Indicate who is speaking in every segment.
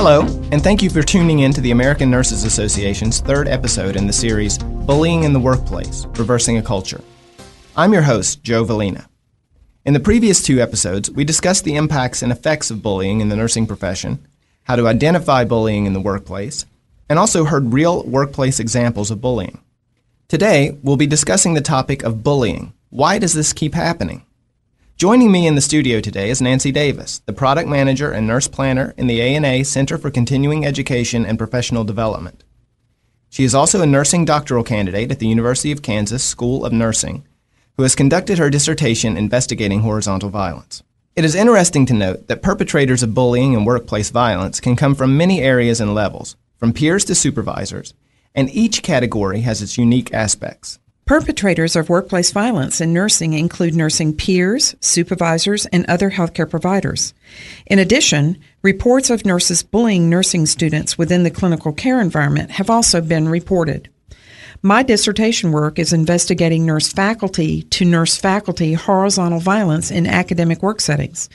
Speaker 1: Hello, and thank you for tuning in to the American Nurses Association's third episode in the series Bullying in the Workplace Reversing a Culture. I'm your host, Joe Valina. In the previous two episodes, we discussed the impacts and effects of bullying in the nursing profession, how to identify bullying in the workplace, and also heard real workplace examples of bullying. Today, we'll be discussing the topic of bullying. Why does this keep happening? Joining me in the studio today is Nancy Davis, the product manager and nurse planner in the ANA Center for Continuing Education and Professional Development. She is also a nursing doctoral candidate at the University of Kansas School of Nursing, who has conducted her dissertation investigating horizontal violence. It is interesting to note that perpetrators of bullying and workplace violence can come from many areas and levels, from peers to supervisors, and each category has its unique aspects.
Speaker 2: Perpetrators of workplace violence in nursing include nursing peers, supervisors, and other healthcare providers. In addition, reports of nurses bullying nursing students within the clinical care environment have also been reported. My dissertation work is investigating nurse faculty to nurse faculty horizontal violence in academic work settings.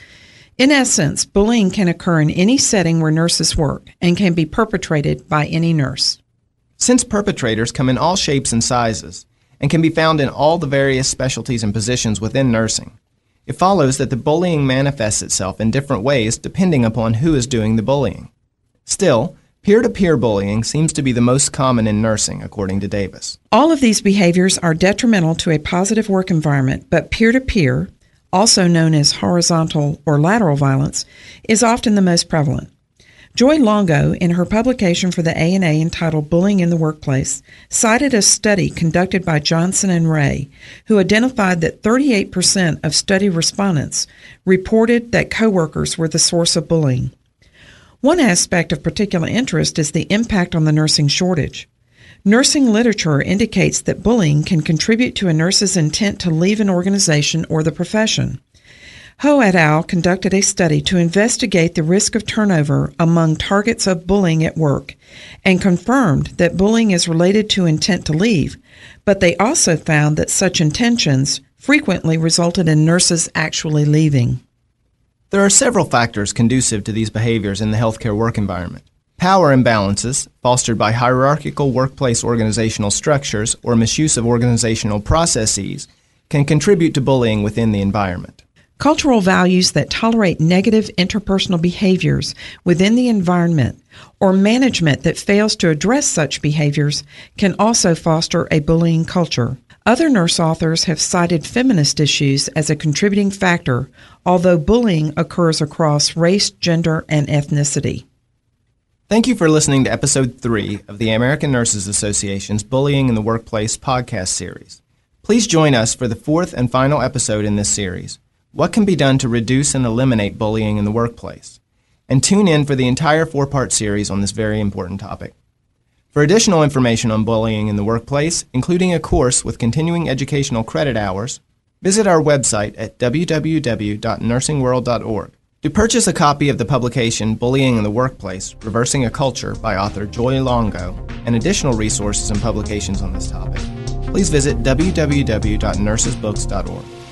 Speaker 2: In essence, bullying can occur in any setting where nurses work and can be perpetrated by any nurse.
Speaker 1: Since perpetrators come in all shapes and sizes, and can be found in all the various specialties and positions within nursing. It follows that the bullying manifests itself in different ways depending upon who is doing the bullying. Still, peer to peer bullying seems to be the most common in nursing, according to Davis.
Speaker 2: All of these behaviors are detrimental to a positive work environment, but peer to peer, also known as horizontal or lateral violence, is often the most prevalent. Joy Longo, in her publication for the ANA entitled Bullying in the Workplace, cited a study conducted by Johnson and Rea, who identified that 38% of study respondents reported that coworkers were the source of bullying. One aspect of particular interest is the impact on the nursing shortage. Nursing literature indicates that bullying can contribute to a nurse's intent to leave an organization or the profession. Ho et al. conducted a study to investigate the risk of turnover among targets of bullying at work and confirmed that bullying is related to intent to leave, but they also found that such intentions frequently resulted in nurses actually leaving.
Speaker 1: There are several factors conducive to these behaviors in the healthcare work environment. Power imbalances, fostered by hierarchical workplace organizational structures or misuse of organizational processes, can contribute to bullying within the environment.
Speaker 2: Cultural values that tolerate negative interpersonal behaviors within the environment or management that fails to address such behaviors can also foster a bullying culture. Other nurse authors have cited feminist issues as a contributing factor, although bullying occurs across race, gender, and ethnicity.
Speaker 1: Thank you for listening to episode 3 of the American Nurses Association's Bullying in the Workplace podcast series. Please join us for the fourth and final episode in this series what can be done to reduce and eliminate bullying in the workplace? And tune in for the entire four part series on this very important topic. For additional information on bullying in the workplace, including a course with continuing educational credit hours, visit our website at www.nursingworld.org. To purchase a copy of the publication Bullying in the Workplace Reversing a Culture by author Joy Longo and additional resources and publications on this topic, please visit www.nursesbooks.org.